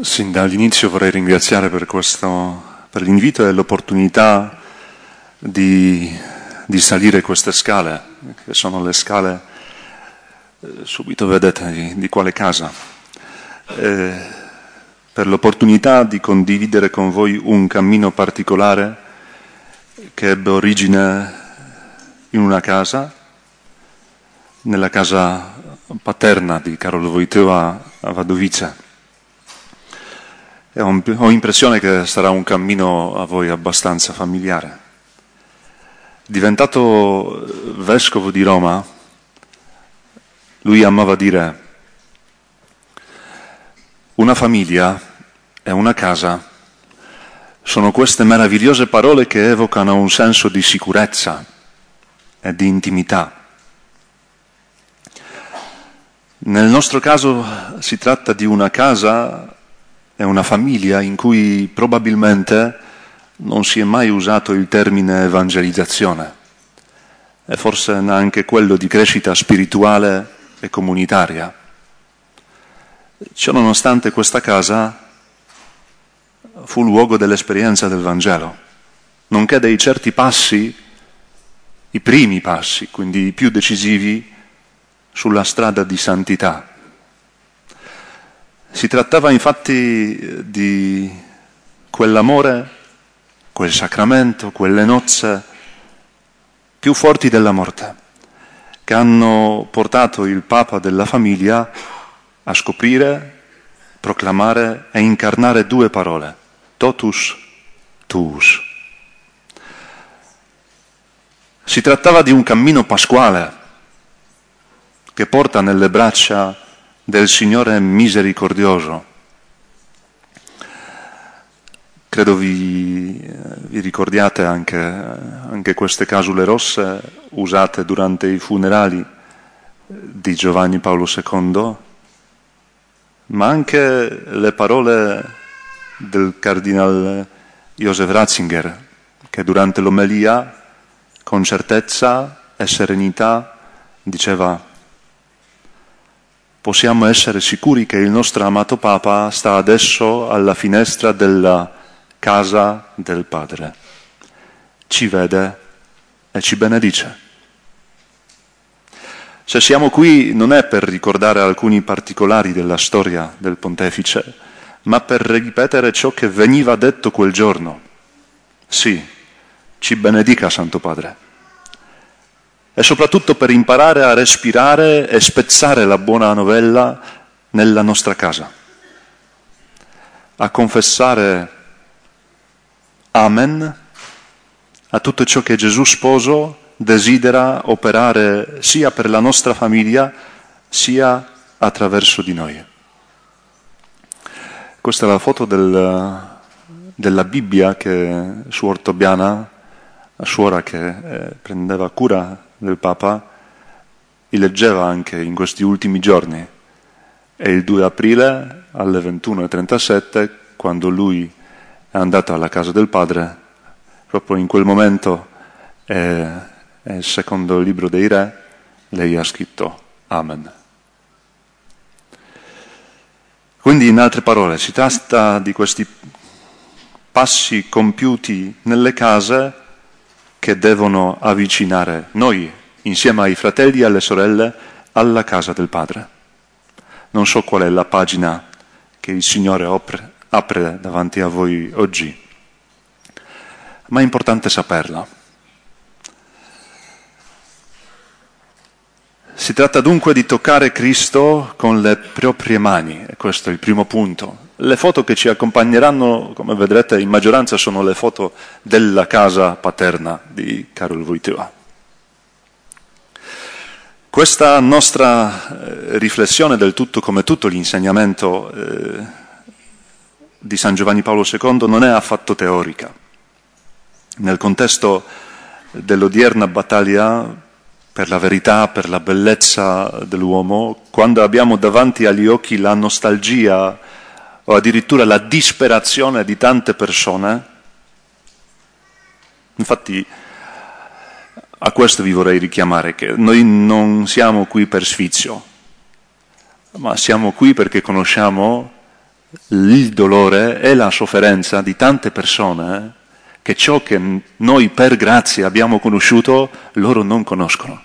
Sin dall'inizio vorrei ringraziare per, questo, per l'invito e l'opportunità di, di, salire queste scale, che sono le scale, eh, subito vedete di, di quale casa, eh, per l'opportunità di condividere con voi un cammino particolare che ebbe origine in una casa, nella casa paterna di Karol Wojtyła a Wadowice ho impressione che sarà un cammino a voi abbastanza familiare. Diventato vescovo di Roma, lui amava dire una famiglia e una casa sono queste meravigliose parole che evocano un senso di sicurezza e di intimità. Nel nostro caso si tratta di una casa è una famiglia in cui probabilmente non si è mai usato il termine evangelizzazione e forse neanche quello di crescita spirituale e comunitaria. Ciononostante questa casa fu luogo dell'esperienza del Vangelo, nonché dei certi passi, i primi passi, quindi i più decisivi, sulla strada di santità si trattava infatti eh, di quell'amore, quel sacramento, quelle nozze più forti della morte, che hanno portato il Papa della famiglia a scoprire, proclamare e incarnare due parole, totus tuus. Si trattava di un cammino pasquale che porta nelle braccia del Signore misericordioso. Credo vi, vi ricordiate anche, anche, queste casule rosse usate durante i funerali di Giovanni Paolo II, ma anche le parole del cardinal Josef Ratzinger, che durante l'omelia con certezza e serenità diceva possiamo essere sicuri che il nostro amato Papa sta adesso alla finestra della casa del Padre. Ci vede e ci benedice. Se siamo qui non è per ricordare alcuni particolari della storia del pontefice, ma per ripetere ciò che veniva detto quel giorno. Sì, ci benedica Santo Padre e soprattutto per imparare a respirare e spezzare la buona novella nella nostra casa, a confessare Amen a tutto ciò che Gesù sposo desidera operare sia per la nostra famiglia sia attraverso di noi. Questa è la foto del, della Bibbia che Suor Tobiana, la suora che eh, prendeva cura del Papa li leggeva anche in questi ultimi giorni. E il 2 aprile alle 21.37, quando lui è andato alla casa del padre, proprio in quel momento, secondo il libro dei re, lei ha scritto Amen. Quindi, in altre parole, si tratta di questi passi compiuti nelle case che devono avvicinare noi, insieme ai fratelli e alle sorelle, alla casa del Padre. Non so qual è la pagina che il Signore apre, apre davanti a voi oggi, ma è importante saperla. Si tratta dunque di toccare Cristo con le proprie mani, e questo è il primo punto. Le foto che ci accompagneranno, come vedrete, in maggioranza sono le foto della casa paterna di Karol Wojtyła. Questa nostra eh, riflessione del tutto come tutto l'insegnamento eh, di San Giovanni Paolo II non è affatto teorica. Nel contesto dell'odierna battaglia per la verità, per la bellezza dell'uomo, quando abbiamo davanti agli occhi la nostalgia o addirittura la disperazione di tante persone. Infatti a questo vi vorrei richiamare, che noi non siamo qui per sfizio, ma siamo qui perché conosciamo il dolore e la sofferenza di tante persone che ciò che noi per grazia abbiamo conosciuto loro non conoscono.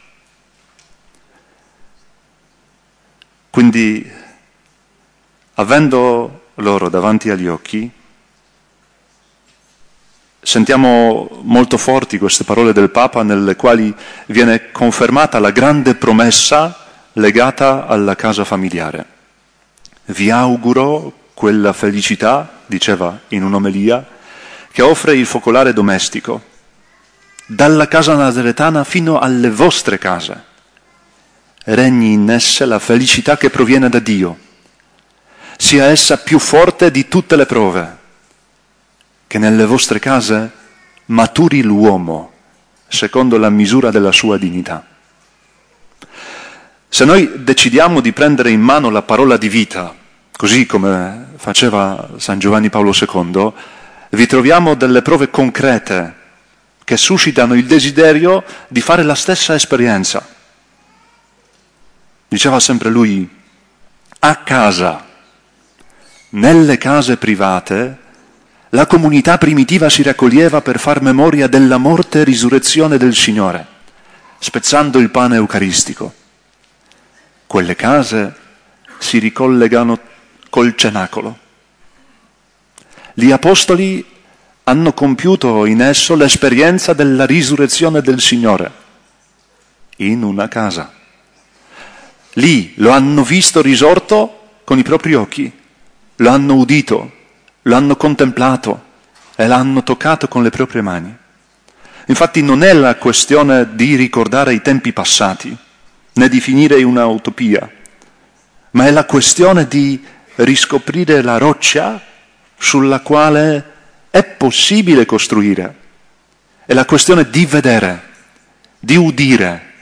Quindi, avendo loro davanti agli occhi, sentiamo molto forti queste parole del Papa nelle quali viene confermata la grande promessa legata alla casa familiare. Vi auguro quella felicità, diceva in un'omelia, che offre il focolare domestico, dalla casa nazaretana fino alle vostre case. Regni in esse la felicità che proviene da Dio, sia essa più forte di tutte le prove, che nelle vostre case maturi l'uomo secondo la misura della sua dignità. Se noi decidiamo di prendere in mano la parola di vita, così come faceva San Giovanni Paolo II, vi troviamo delle prove concrete che suscitano il desiderio di fare la stessa esperienza. Diceva sempre lui, a casa, nelle case private, la comunità primitiva si raccoglieva per far memoria della morte e risurrezione del Signore, spezzando il pane eucaristico. Quelle case si ricollegano col cenacolo. Gli apostoli hanno compiuto in esso l'esperienza della risurrezione del Signore in una casa. Lì lo hanno visto risorto con i propri occhi, lo hanno udito, lo hanno contemplato e l'hanno toccato con le proprie mani. Infatti non è la questione di ricordare i tempi passati, né di finire una utopia, ma è la questione di riscoprire la roccia sulla quale è possibile costruire. È la questione di vedere, di udire,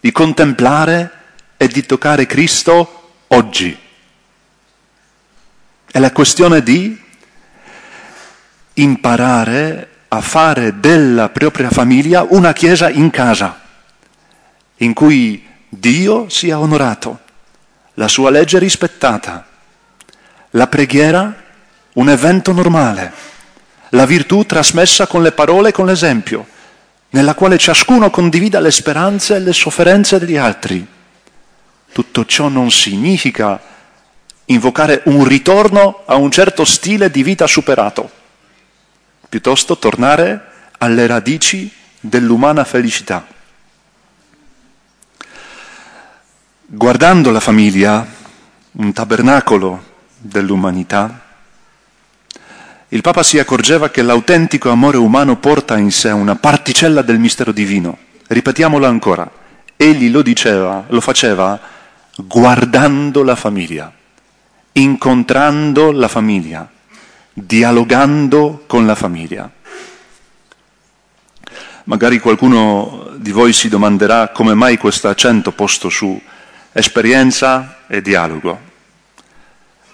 di contemplare e di toccare Cristo oggi. È la questione di imparare a fare della propria famiglia una chiesa in casa, in cui Dio sia onorato, la sua legge rispettata, la preghiera un evento normale, la virtù trasmessa con le parole e con l'esempio, nella quale ciascuno condivida le speranze e le sofferenze degli altri. Tutto ciò non significa invocare un ritorno a un certo stile di vita superato, piuttosto tornare alle radici dell'umana felicità. Guardando la famiglia, un tabernacolo dell'umanità, il Papa si accorgeva che l'autentico amore umano porta in sé una particella del mistero divino. Ripetiamolo ancora. Egli lo diceva, lo faceva guardando la famiglia, incontrando la famiglia, dialogando con la famiglia. Magari qualcuno di voi si domanderà come mai questo accento posto su esperienza e dialogo.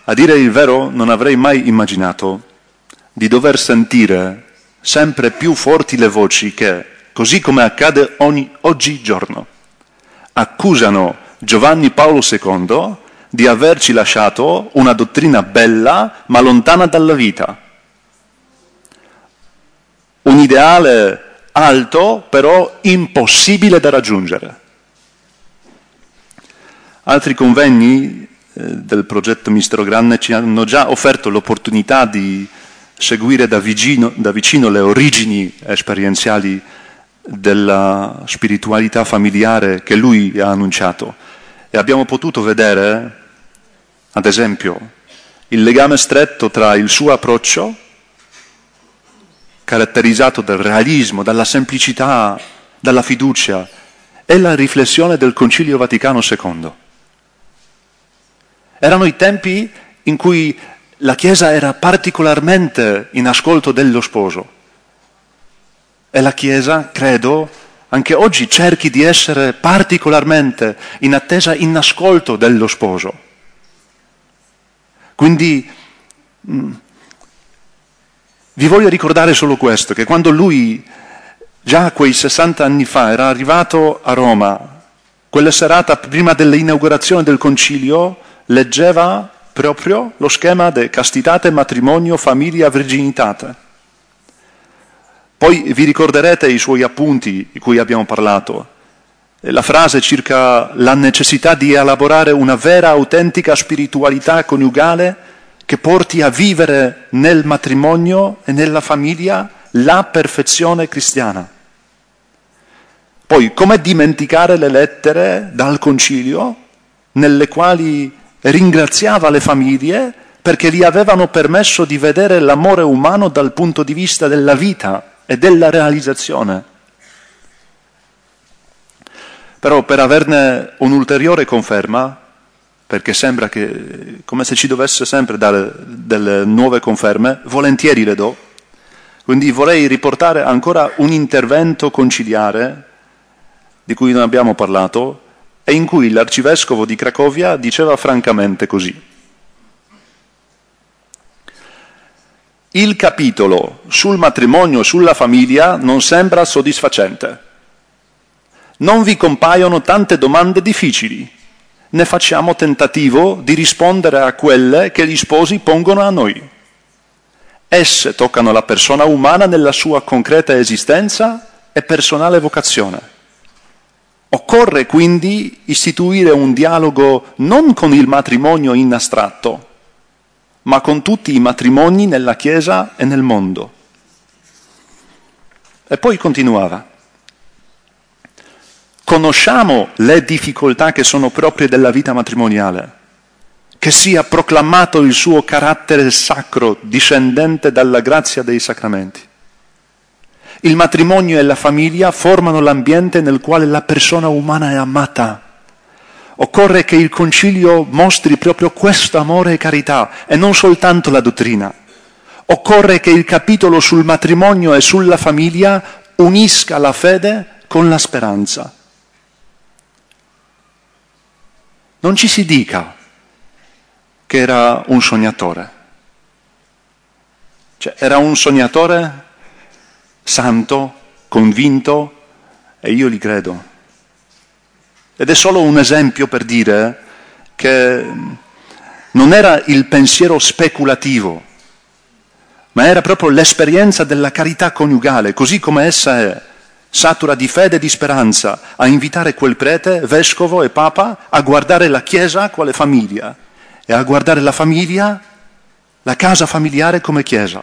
A dire il vero, non avrei mai immaginato di dover sentire sempre più forti le voci che, così come accade ogni, oggigiorno, accusano Giovanni Paolo II di averci lasciato una dottrina bella ma lontana dalla vita. Un ideale alto però impossibile da raggiungere. Altri convegni eh, del progetto Mistero Grande ci hanno già offerto l'opportunità di seguire da vicino, da vicino le origini esperienziali della spiritualità familiare che lui ha annunciato e abbiamo potuto vedere, ad esempio, il legame stretto tra il suo approccio, caratterizzato dal realismo, dalla semplicità, dalla fiducia, e la riflessione del Concilio Vaticano II. Erano i tempi in cui la Chiesa era particolarmente in ascolto dello sposo. E la Chiesa, credo, anche oggi cerchi di essere particolarmente in attesa, in ascolto dello sposo. Quindi mm, vi voglio ricordare solo questo, che quando lui, già quei 60 anni fa, era arrivato a Roma, quella serata prima dell'inaugurazione del concilio, leggeva proprio lo schema di castitate, matrimonio, famiglia, virginitate. Poi vi ricorderete i suoi appunti di cui abbiamo parlato, la frase circa la necessità di elaborare una vera, autentica spiritualità coniugale che porti a vivere nel matrimonio e nella famiglia la perfezione cristiana. Poi, come dimenticare le lettere dal concilio nelle quali ringraziava le famiglie perché gli avevano permesso di vedere l'amore umano dal punto di vista della vita e della realizzazione. Però per averne un'ulteriore conferma, perché sembra che, come se ci dovesse sempre dare delle nuove conferme, volentieri le do. Quindi vorrei riportare ancora un intervento conciliare di cui non abbiamo parlato e in cui l'arcivescovo di Cracovia diceva francamente così. Il capitolo sul matrimonio e sulla famiglia non sembra soddisfacente non vi compaiono tante domande difficili, ne facciamo tentativo di rispondere a quelle che gli sposi pongono a noi. Esse toccano la persona umana nella sua concreta esistenza e personale vocazione. Occorre quindi istituire un dialogo non con il matrimonio in astratto, ma con tutti i matrimoni nella Chiesa e nel mondo. E poi continuava conosciamo le difficoltà che sono proprie della vita matrimoniale, che sia proclamato il suo carattere sacro discendente dalla grazia dei sacramenti. Il matrimonio e la famiglia formano l'ambiente nel quale la persona umana è amata. Occorre che il concilio mostri proprio questo amore e carità e non soltanto la dottrina. Occorre che il capitolo sul matrimonio e sulla famiglia unisca la fede con la speranza non ci si dica che era un sognatore. Cioè, era un sognatore santo, convinto, e io gli credo. Ed è solo un esempio per dire che non era il pensiero speculativo, ma era proprio l'esperienza della carità coniugale, così come essa è satura di fede e di speranza, a invitare quel prete, vescovo e papa a guardare la Chiesa quale famiglia e a guardare la famiglia, la casa familiare come Chiesa.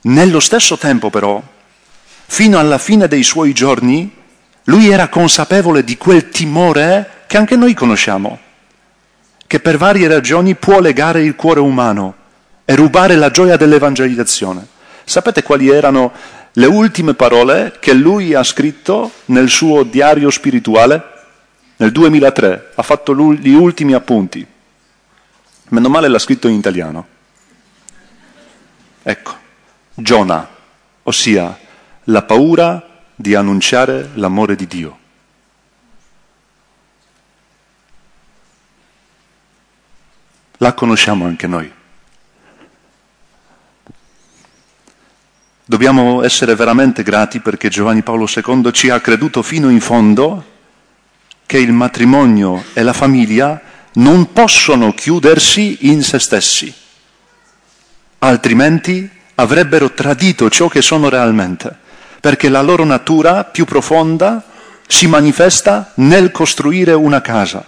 Nello stesso tempo però, fino alla fine dei suoi giorni, lui era consapevole di quel timore che anche noi conosciamo, che per varie ragioni può legare il cuore umano e rubare la gioia dell'evangelizzazione. Sapete quali erano le ultime parole che lui ha scritto nel suo diario spirituale nel 2003, ha fatto gli ultimi appunti. Meno male l'ha scritto in italiano. Ecco, Giona, ossia la paura di annunciare l'amore di Dio. La conosciamo anche noi. Dobbiamo essere veramente grati perché Giovanni Paolo II ci ha creduto fino in fondo che il matrimonio e la famiglia non possono chiudersi in se stessi, altrimenti avrebbero tradito ciò che sono realmente, perché la loro natura più profonda si manifesta nel costruire una casa,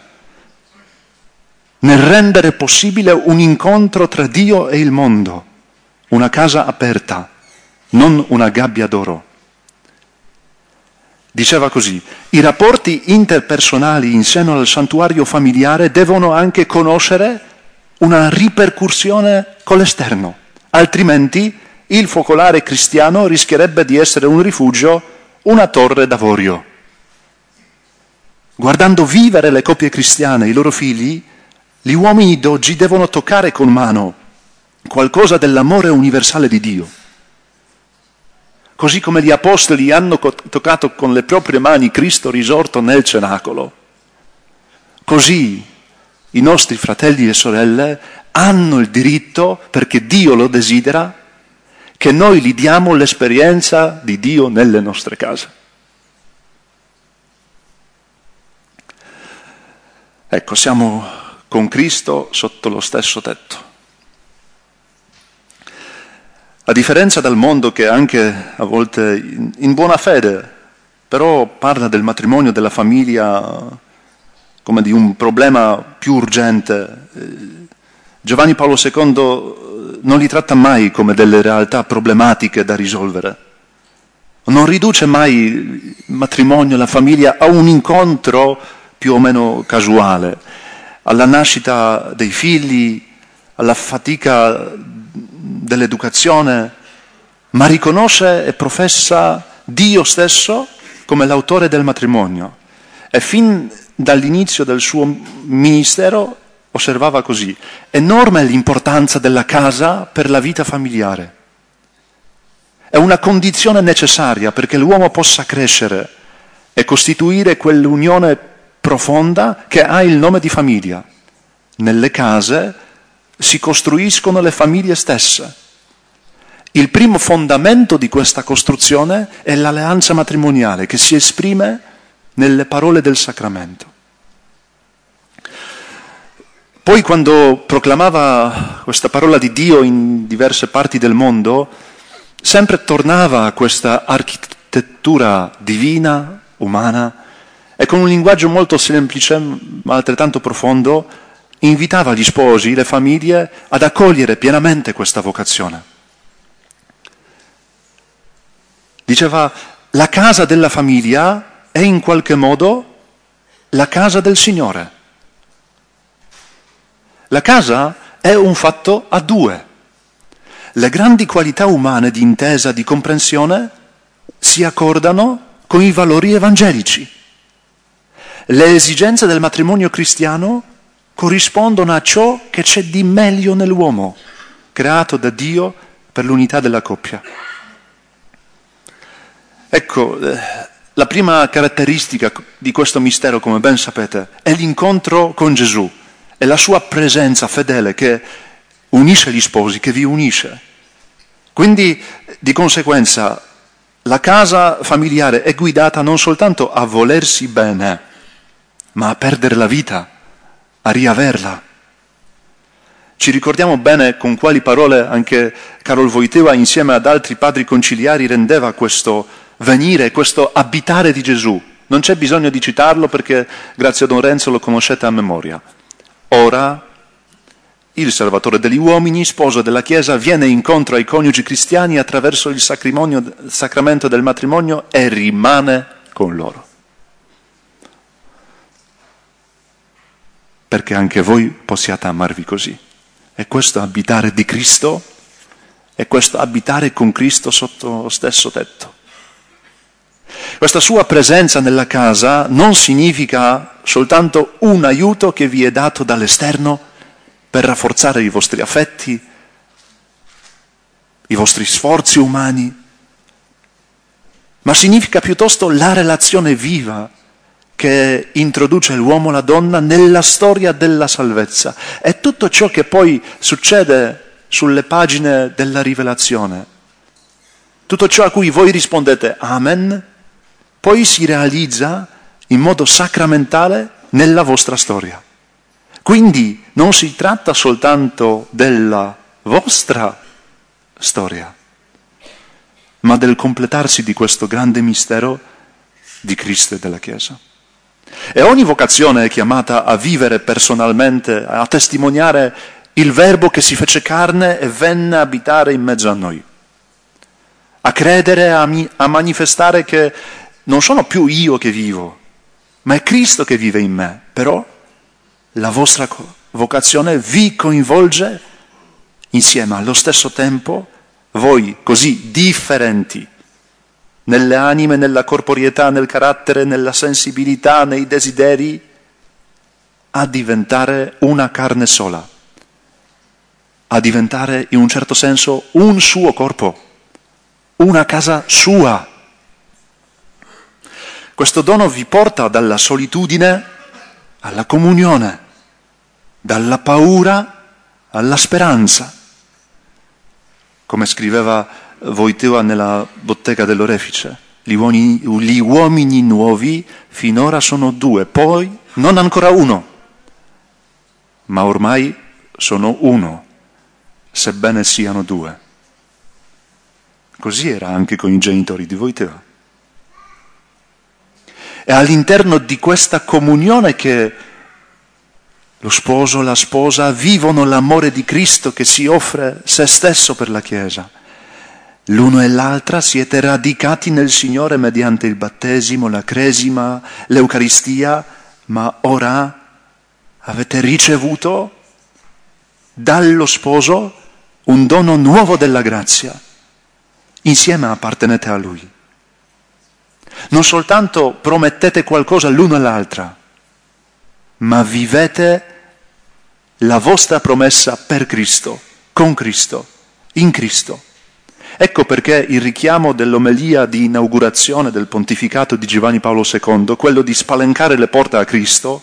nel rendere possibile un incontro tra Dio e il mondo, una casa aperta non una gabbia d'oro. Diceva così, i rapporti interpersonali in seno al santuario familiare devono anche conoscere una ripercussione con l'esterno, altrimenti il focolare cristiano rischierebbe di essere un rifugio, una torre d'avorio. Guardando vivere le coppie cristiane, i loro figli, gli uomini d'oggi devono toccare con mano qualcosa dell'amore universale di Dio così come gli apostoli hanno toccato con le proprie mani Cristo risorto nel cenacolo, così i nostri fratelli e sorelle hanno il diritto, perché Dio lo desidera, che noi gli diamo l'esperienza di Dio nelle nostre case. Ecco, siamo con Cristo sotto lo stesso tetto. A differenza del mondo che anche a volte in buona fede, però parla del matrimonio, della famiglia come di un problema più urgente, eh, Giovanni Paolo II non li tratta mai come delle realtà problematiche da risolvere. Non riduce mai il matrimonio, la famiglia a un incontro più o meno casuale, alla nascita dei figli, alla fatica dell'educazione, ma riconosce e professa Dio stesso come l'autore del matrimonio. E fin dall'inizio del suo ministero osservava così, enorme è l'importanza della casa per la vita familiare. È una condizione necessaria perché l'uomo possa crescere e costituire quell'unione profonda che ha il nome di famiglia. Nelle case si costruiscono le famiglie stesse. Il primo fondamento di questa costruzione è l'alleanza matrimoniale che si esprime nelle parole del sacramento. Poi quando proclamava questa parola di Dio in diverse parti del mondo, sempre tornava a questa architettura divina, umana, e con un linguaggio molto semplice ma altrettanto profondo invitava gli sposi, le famiglie ad accogliere pienamente questa vocazione. Diceva, la casa della famiglia è in qualche modo la casa del Signore. La casa è un fatto a due. Le grandi qualità umane di intesa, di comprensione, si accordano con i valori evangelici. Le esigenze del matrimonio cristiano corrispondono a ciò che c'è di meglio nell'uomo, creato da Dio per l'unità della coppia. Ecco, eh, la prima caratteristica di questo mistero, come ben sapete, è l'incontro con Gesù è la sua presenza fedele che unisce gli sposi, che vi unisce. Quindi, di conseguenza, la casa familiare è guidata non soltanto a volersi bene, ma a perdere la vita, a riaverla. Ci ricordiamo bene con quali parole anche Carol Wojtyła insieme ad altri padri conciliari rendeva questo venire, questo abitare di Gesù. Non c'è bisogno di citarlo perché grazie a Don Renzo lo conoscete a memoria. Ora il Salvatore degli uomini, sposo della Chiesa, viene incontro ai coniugi cristiani attraverso il sacramento del matrimonio e rimane con loro. Perché anche voi possiate amarvi così. E questo abitare di Cristo, è questo abitare con Cristo sotto lo stesso tetto. Questa sua presenza nella casa non significa soltanto un aiuto che vi è dato dall'esterno per rafforzare i vostri affetti, i vostri sforzi umani, ma significa piuttosto la relazione viva che introduce l'uomo e la donna nella storia della salvezza. È tutto ciò che poi succede sulle pagine della rivelazione. Tutto ciò a cui voi rispondete Amen poi si realizza in modo sacramentale nella vostra storia. Quindi non si tratta soltanto della vostra storia, ma del completarsi di questo grande mistero di Cristo e della Chiesa. E ogni vocazione è chiamata a vivere personalmente, a testimoniare il Verbo che si fece carne e venne a abitare in mezzo a noi, a credere, a, mi- a manifestare che non sono più io che vivo, ma è Cristo che vive in me. Però la vostra vocazione vi coinvolge insieme allo stesso tempo, voi così differenti, nelle anime, nella corporietà, nel carattere, nella sensibilità, nei desideri, a diventare una carne sola, a diventare in un certo senso un suo corpo, una casa sua. Questo dono vi porta dalla solitudine alla comunione, dalla paura alla speranza. Come scriveva Wojtyła nella bottega dell'Orefice, gli uomini, gli uomini nuovi finora sono due, poi non ancora uno, ma ormai sono uno, sebbene siano due. Così era anche con i genitori di Voiteva. È all'interno di questa comunione che lo sposo e la sposa vivono l'amore di Cristo che si offre se stesso per la Chiesa. L'uno e l'altra siete radicati nel Signore mediante il battesimo, la cresima, l'Eucaristia, ma ora avete ricevuto dallo sposo un dono nuovo della grazia. Insieme appartenete a Lui. Non soltanto promettete qualcosa l'uno all'altra, ma vivete la vostra promessa per Cristo, con Cristo, in Cristo. Ecco perché il richiamo dell'omelia di inaugurazione del pontificato di Giovanni Paolo II, quello di spalancare le porte a Cristo,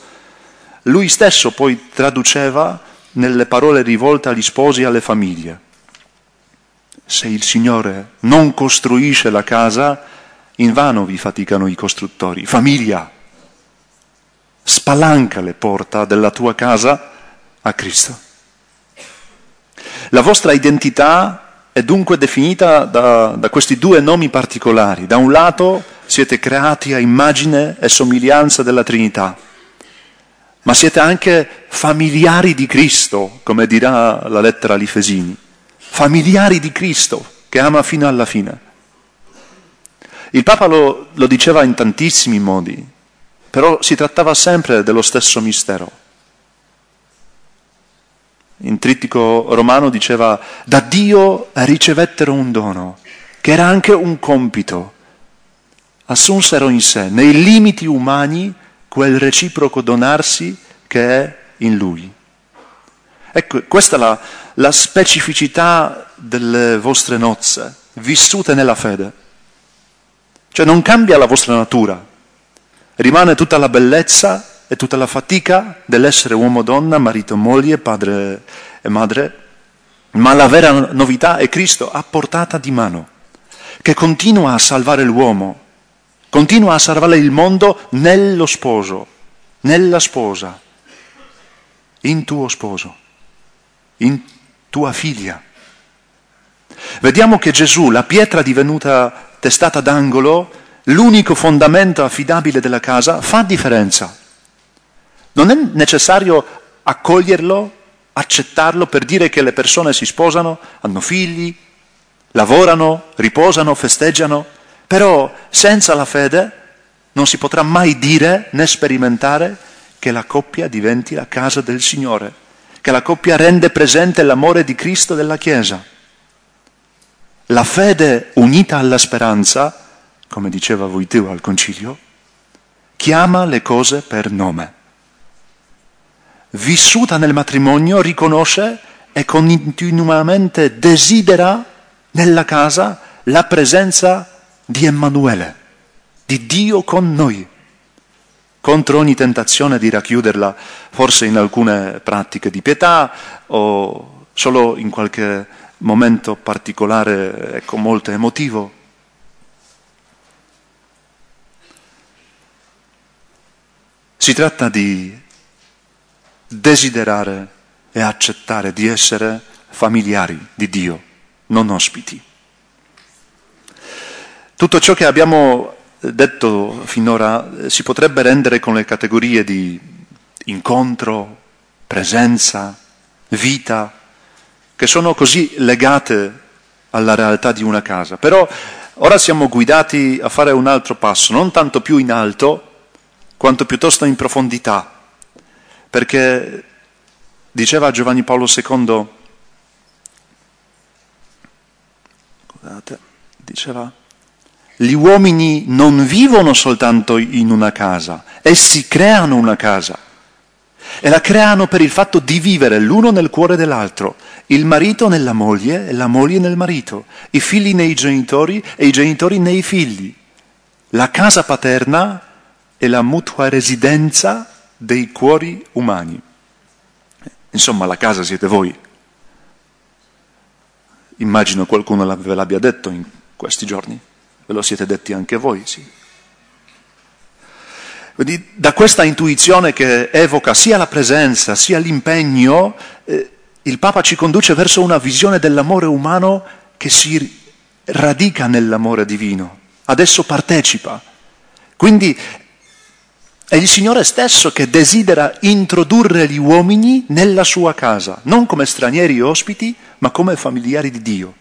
lui stesso poi traduceva nelle parole rivolte agli sposi e alle famiglie. Se il Signore non costruisce la casa, invano vi faticano i costruttori. Famiglia, spalanca le porte della tua casa a Cristo. La vostra identità è dunque definita da, da, questi due nomi particolari. Da un lato siete creati a immagine e somiglianza della Trinità, ma siete anche familiari di Cristo, come dirà la lettera agli Efesini. Familiari di Cristo, che ama fino alla fine. Il Papa lo, lo diceva in tantissimi modi, però si trattava sempre dello stesso mistero in trittico romano diceva da Dio ricevettero un dono, che era anche un compito. Assunsero in sé, nei limiti umani, quel reciproco donarsi che è in lui. Ecco, questa è la, la specificità delle vostre nozze, vissute nella fede. Cioè non cambia la vostra natura, rimane tutta la bellezza e tutta la fatica dell'essere uomo-donna, marito-moglie, padre e madre, ma la vera novità è Cristo a portata di mano, che continua a salvare l'uomo, continua a salvare il mondo nello sposo, nella sposa, in tuo sposo, in tua figlia. Vediamo che Gesù, la pietra divenuta testata d'angolo, l'unico fondamento affidabile della casa, fa differenza. Non è necessario accoglierlo, accettarlo per dire che le persone si sposano, hanno figli, lavorano, riposano, festeggiano, però senza la fede non si potrà mai dire né sperimentare che la coppia diventi la casa del Signore, che la coppia rende presente l'amore di Cristo della Chiesa. La fede unita alla speranza, come diceva Voitio al concilio, chiama le cose per nome. Vissuta nel matrimonio, riconosce e continuamente desidera nella casa la presenza di Emanuele, di Dio con noi, contro ogni tentazione di racchiuderla forse in alcune pratiche di pietà o solo in qualche momento particolare, ecco, molto emotivo. Si tratta di desiderare e accettare di essere familiari di Dio, non ospiti. Tutto ciò che abbiamo detto finora eh, si potrebbe rendere con le categorie di incontro, presenza, vita, che sono così legate alla realtà di una casa. Però ora siamo guidati a fare un altro passo, non tanto più in alto, quanto piuttosto in profondità perché diceva Giovanni Paolo II, scusate, diceva, gli uomini non vivono soltanto in una casa, essi creano una casa e la creano per il fatto di vivere l'uno nel cuore dell'altro, il marito nella moglie e la moglie nel marito, i figli nei genitori e i genitori nei figli. La casa paterna è la mutua residenza dei cuori umani. Insomma, la casa siete voi. Immagino qualcuno ve l'abbia detto in questi giorni. Ve lo siete detti anche voi, sì. Da questa intuizione che evoca sia la presenza sia l'impegno, eh, il Papa ci conduce verso una visione dell'amore umano che si radica nell'amore divino, adesso partecipa. Quindi è il Signore stesso che desidera introdurre gli uomini nella sua casa, non come stranieri ospiti, ma come familiari di Dio.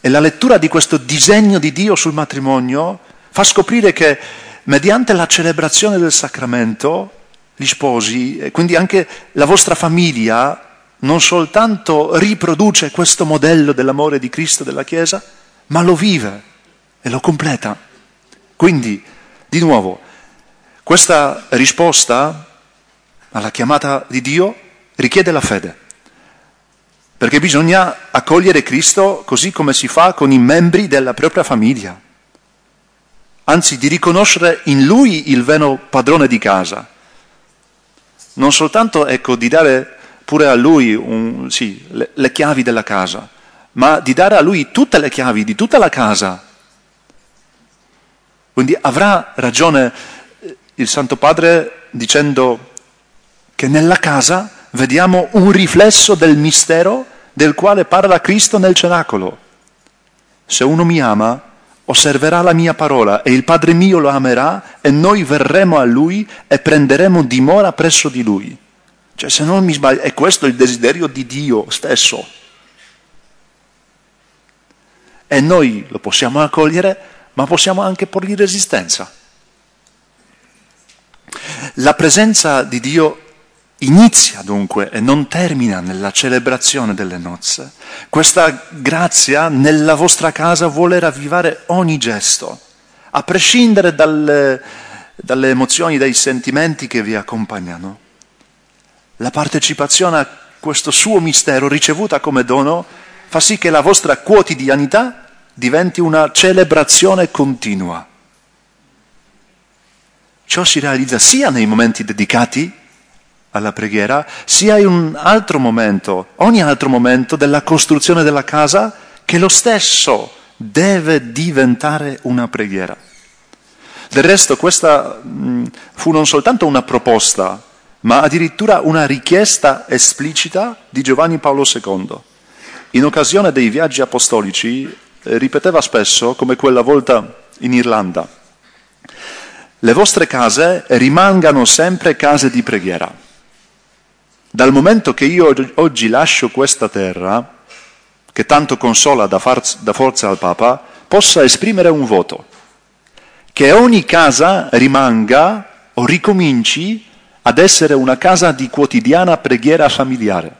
E la lettura di questo disegno di Dio sul matrimonio fa scoprire che mediante la celebrazione del sacramento, gli sposi, e quindi anche la vostra famiglia, non soltanto riproduce questo modello dell'amore di Cristo della Chiesa, ma lo vive e lo completa. Quindi, di nuovo, questa risposta alla chiamata di Dio richiede la fede, perché bisogna accogliere Cristo così come si fa con i membri della propria famiglia, anzi di riconoscere in Lui il vero padrone di casa, non soltanto ecco, di dare pure a lui un, sì, le, le chiavi della casa, ma di dare a lui tutte le chiavi di tutta la casa. Quindi avrà ragione eh, il Santo Padre dicendo che nella casa vediamo un riflesso del mistero del quale parla Cristo nel cenacolo. Se uno mi ama, osserverà la mia parola e il Padre mio lo amerà e noi verremo a lui e prenderemo dimora presso di lui. Cioè, se non mi sbaglio, è questo il desiderio di Dio stesso. E noi lo possiamo accogliere, ma possiamo anche porgli resistenza. La presenza di Dio inizia dunque e non termina nella celebrazione delle nozze. Questa grazia nella vostra casa vuole ravvivare ogni gesto, a prescindere dalle, dalle emozioni, dai sentimenti che vi accompagnano la partecipazione a questo suo mistero ricevuta come dono fa sì che la vostra quotidianità diventi una celebrazione continua. Ciò si realizza sia nei momenti dedicati alla preghiera, sia in un altro momento, ogni altro momento della costruzione della casa, che lo stesso deve diventare una preghiera. Del resto questa mh, fu non soltanto una proposta ma addirittura una richiesta esplicita di Giovanni Paolo II. In occasione dei viaggi apostolici eh, ripeteva spesso, come quella volta in Irlanda, le vostre case rimangano sempre case di preghiera. Dal momento che io oggi lascio questa terra, che tanto consola da, far, da forza al Papa, possa esprimere un voto, che ogni casa rimanga o ricominci ad essere una casa di quotidiana preghiera familiare.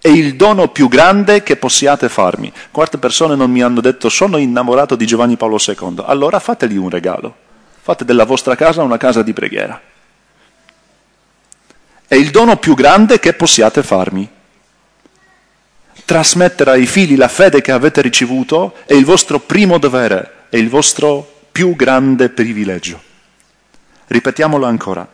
È il dono più grande che possiate farmi. Quante persone non mi hanno detto sono innamorato di Giovanni Paolo II. Allora fategli un regalo. Fate della vostra casa una casa di preghiera. È il dono più grande che possiate farmi. Trasmettere ai figli la fede che avete ricevuto è il vostro primo dovere, è il vostro più grande privilegio. Ripetiamolo ancora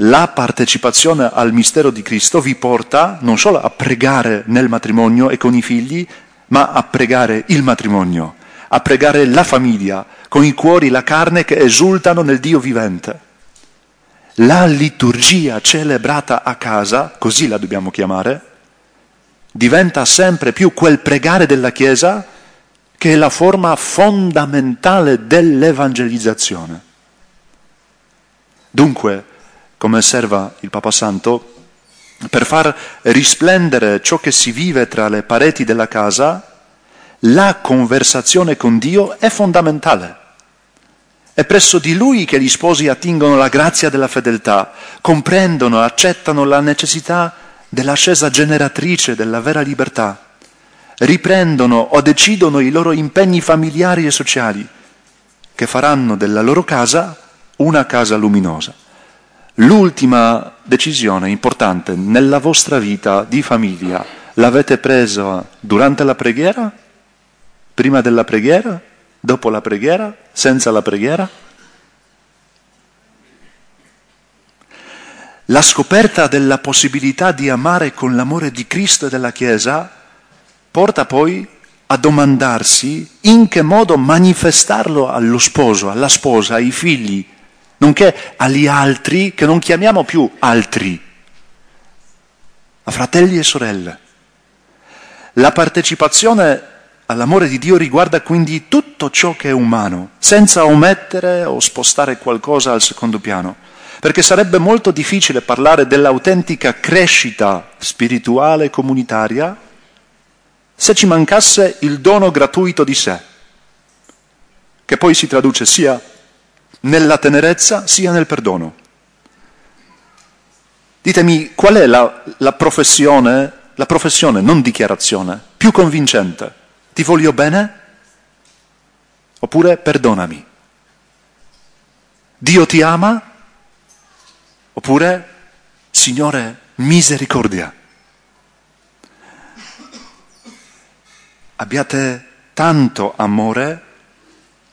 la partecipazione al mistero di Cristo vi porta non solo a pregare nel matrimonio e con i figli, ma a pregare il matrimonio, a pregare la famiglia, con i cuori, la carne che esultano nel Dio vivente. La liturgia celebrata a casa, così la dobbiamo chiamare, diventa sempre più quel pregare della Chiesa che è la forma fondamentale dell'evangelizzazione. Dunque, come osserva il Papa Santo, per far risplendere ciò che si vive tra le pareti della casa, la conversazione con Dio è fondamentale. È presso di Lui che gli sposi attingono la grazia della fedeltà, comprendono, accettano la necessità dell'ascesa generatrice della vera libertà, riprendono o decidono i loro impegni familiari e sociali, che faranno della loro casa una casa luminosa. L'ultima decisione importante nella vostra vita di famiglia l'avete presa durante la preghiera? Prima della preghiera? Dopo la preghiera? Senza la preghiera? La scoperta della possibilità di amare con l'amore di Cristo e della Chiesa porta poi a domandarsi in che modo manifestarlo allo sposo, alla sposa, ai figli, nonché agli altri che non chiamiamo più altri, a fratelli e sorelle. La partecipazione all'amore di Dio riguarda quindi tutto ciò che è umano, senza omettere o spostare qualcosa al secondo piano, perché sarebbe molto difficile parlare dell'autentica crescita spirituale e comunitaria se ci mancasse il dono gratuito di sé, che poi si traduce sia nella tenerezza sia nel perdono. Ditemi qual è la, la professione, la professione, non dichiarazione, più convincente? Ti voglio bene? Oppure perdonami? Dio ti ama? Oppure Signore, misericordia? Abbiate tanto amore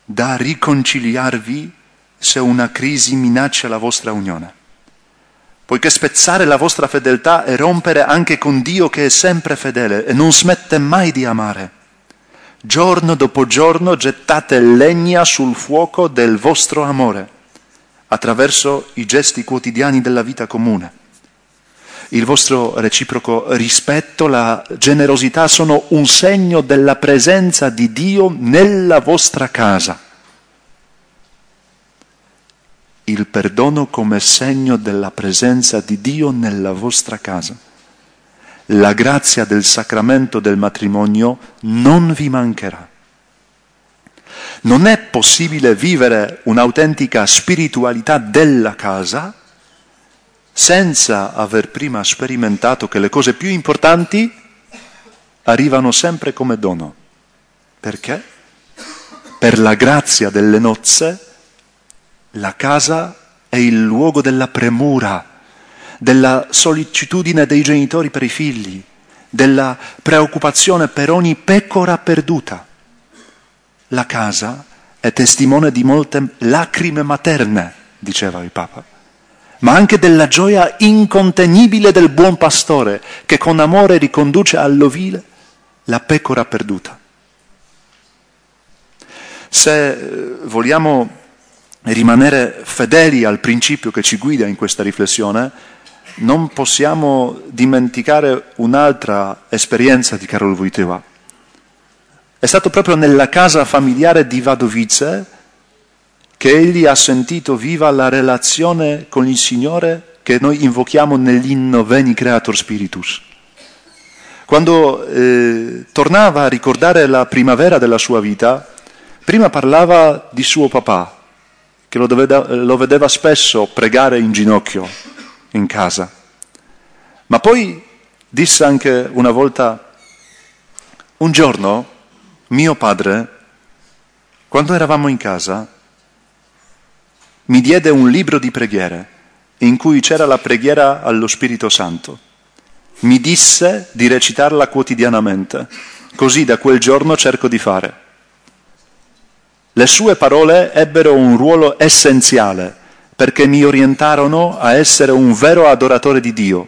da riconciliarvi se una crisi minaccia la vostra unione. Poiché spezzare la vostra fedeltà è rompere anche con Dio che è sempre fedele e non smette mai di amare. Giorno dopo giorno gettate legna sul fuoco del vostro amore attraverso i gesti quotidiani della vita comune. Il vostro reciproco rispetto, la generosità sono un segno della presenza di Dio nella vostra casa il perdono come segno della presenza di Dio nella vostra casa. La grazia del sacramento del matrimonio non vi mancherà. Non è possibile vivere un'autentica spiritualità della casa senza aver prima sperimentato che le cose più importanti arrivano sempre come dono. Perché? Per la grazia delle nozze la casa è il luogo della premura, della sollecitudine dei genitori per i figli, della preoccupazione per ogni pecora perduta. La casa è testimone di molte lacrime materne, diceva il Papa, ma anche della gioia incontenibile del buon pastore che con amore riconduce all'ovile la pecora perduta. Se eh, vogliamo rimanere fedeli al principio che ci guida in questa riflessione, non possiamo dimenticare un'altra esperienza di Karol Wojtyła. È stato proprio nella casa familiare di Wadowice che egli ha sentito viva la relazione con il Signore che noi invochiamo nell'inno Veni Creator Spiritus. Quando eh, tornava a ricordare la primavera della sua vita, prima parlava di suo papà, che lo, doveva, lo vedeva spesso pregare in ginocchio in casa. Ma poi disse anche una volta, un giorno mio padre, quando eravamo in casa, mi diede un libro di preghiere in cui c'era la preghiera allo Spirito Santo. Mi disse di recitarla quotidianamente, così da quel giorno cerco di fare. Le sue parole ebbero un ruolo essenziale perché mi orientarono a essere un vero adoratore di Dio.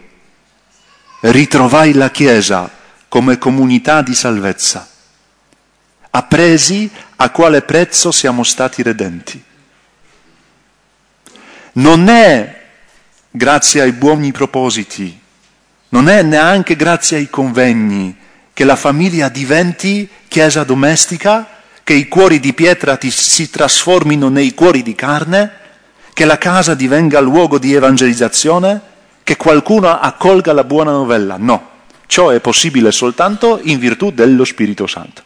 Ritrovai la Chiesa come comunità di salvezza. Appresi a quale prezzo siamo stati redenti. Non è grazie ai buoni propositi, non è neanche grazie ai convegni che la famiglia diventi chiesa domestica che i cuori di pietra ti, si trasformino nei cuori di carne, che la casa divenga luogo di evangelizzazione, che qualcuno accolga la buona novella. No, ciò è possibile soltanto in virtù dello Spirito Santo.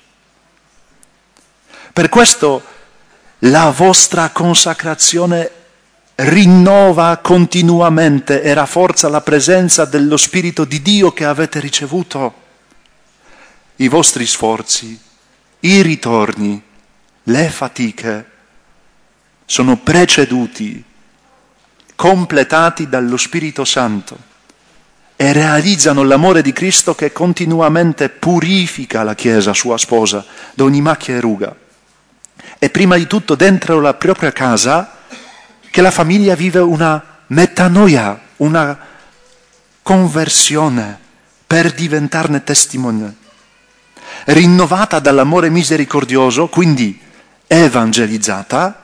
Per questo la vostra consacrazione rinnova continuamente e rafforza la presenza dello Spirito di Dio che avete ricevuto. I vostri sforzi i ritorni, le fatiche sono preceduti, completati dallo Spirito Santo e realizzano l'amore di Cristo che continuamente purifica la Chiesa, sua sposa, da ogni macchia e ruga. E prima di tutto dentro la propria casa che la famiglia vive una metanoia, una conversione per diventarne testimone rinnovata dall'amore misericordioso, quindi evangelizzata,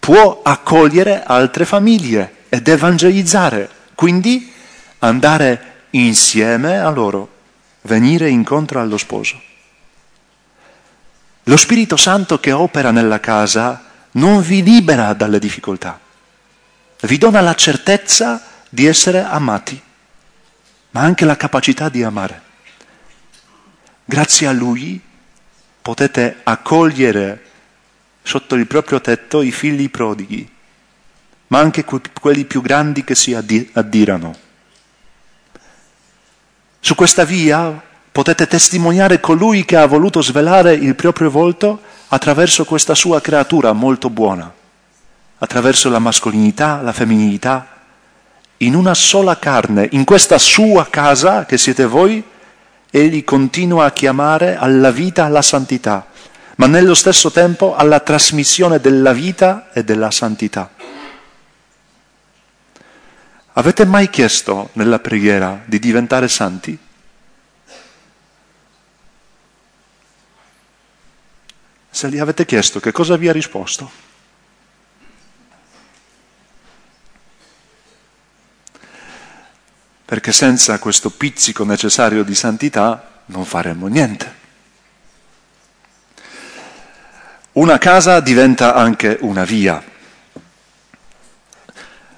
può accogliere altre famiglie ed evangelizzare, quindi andare insieme a loro, venire incontro allo sposo. Lo Spirito Santo che opera nella casa non vi libera dalle difficoltà, vi dona la certezza di essere amati, ma anche la capacità di amare. Grazie a Lui potete accogliere sotto il proprio tetto i figli prodighi, ma anche quelli più grandi che si addirano. Su questa via potete testimoniare colui che ha voluto svelare il proprio volto attraverso questa sua creatura molto buona, attraverso la mascolinità, la femminilità, in una sola carne, in questa sua casa che siete voi, egli continua a chiamare alla vita, alla santità, ma nello stesso tempo alla trasmissione della vita e della santità. Avete mai chiesto nella preghiera di diventare santi? Se gli avete chiesto che cosa vi ha risposto? Perché senza questo pizzico necessario di santità non faremmo niente. Una casa diventa anche una via.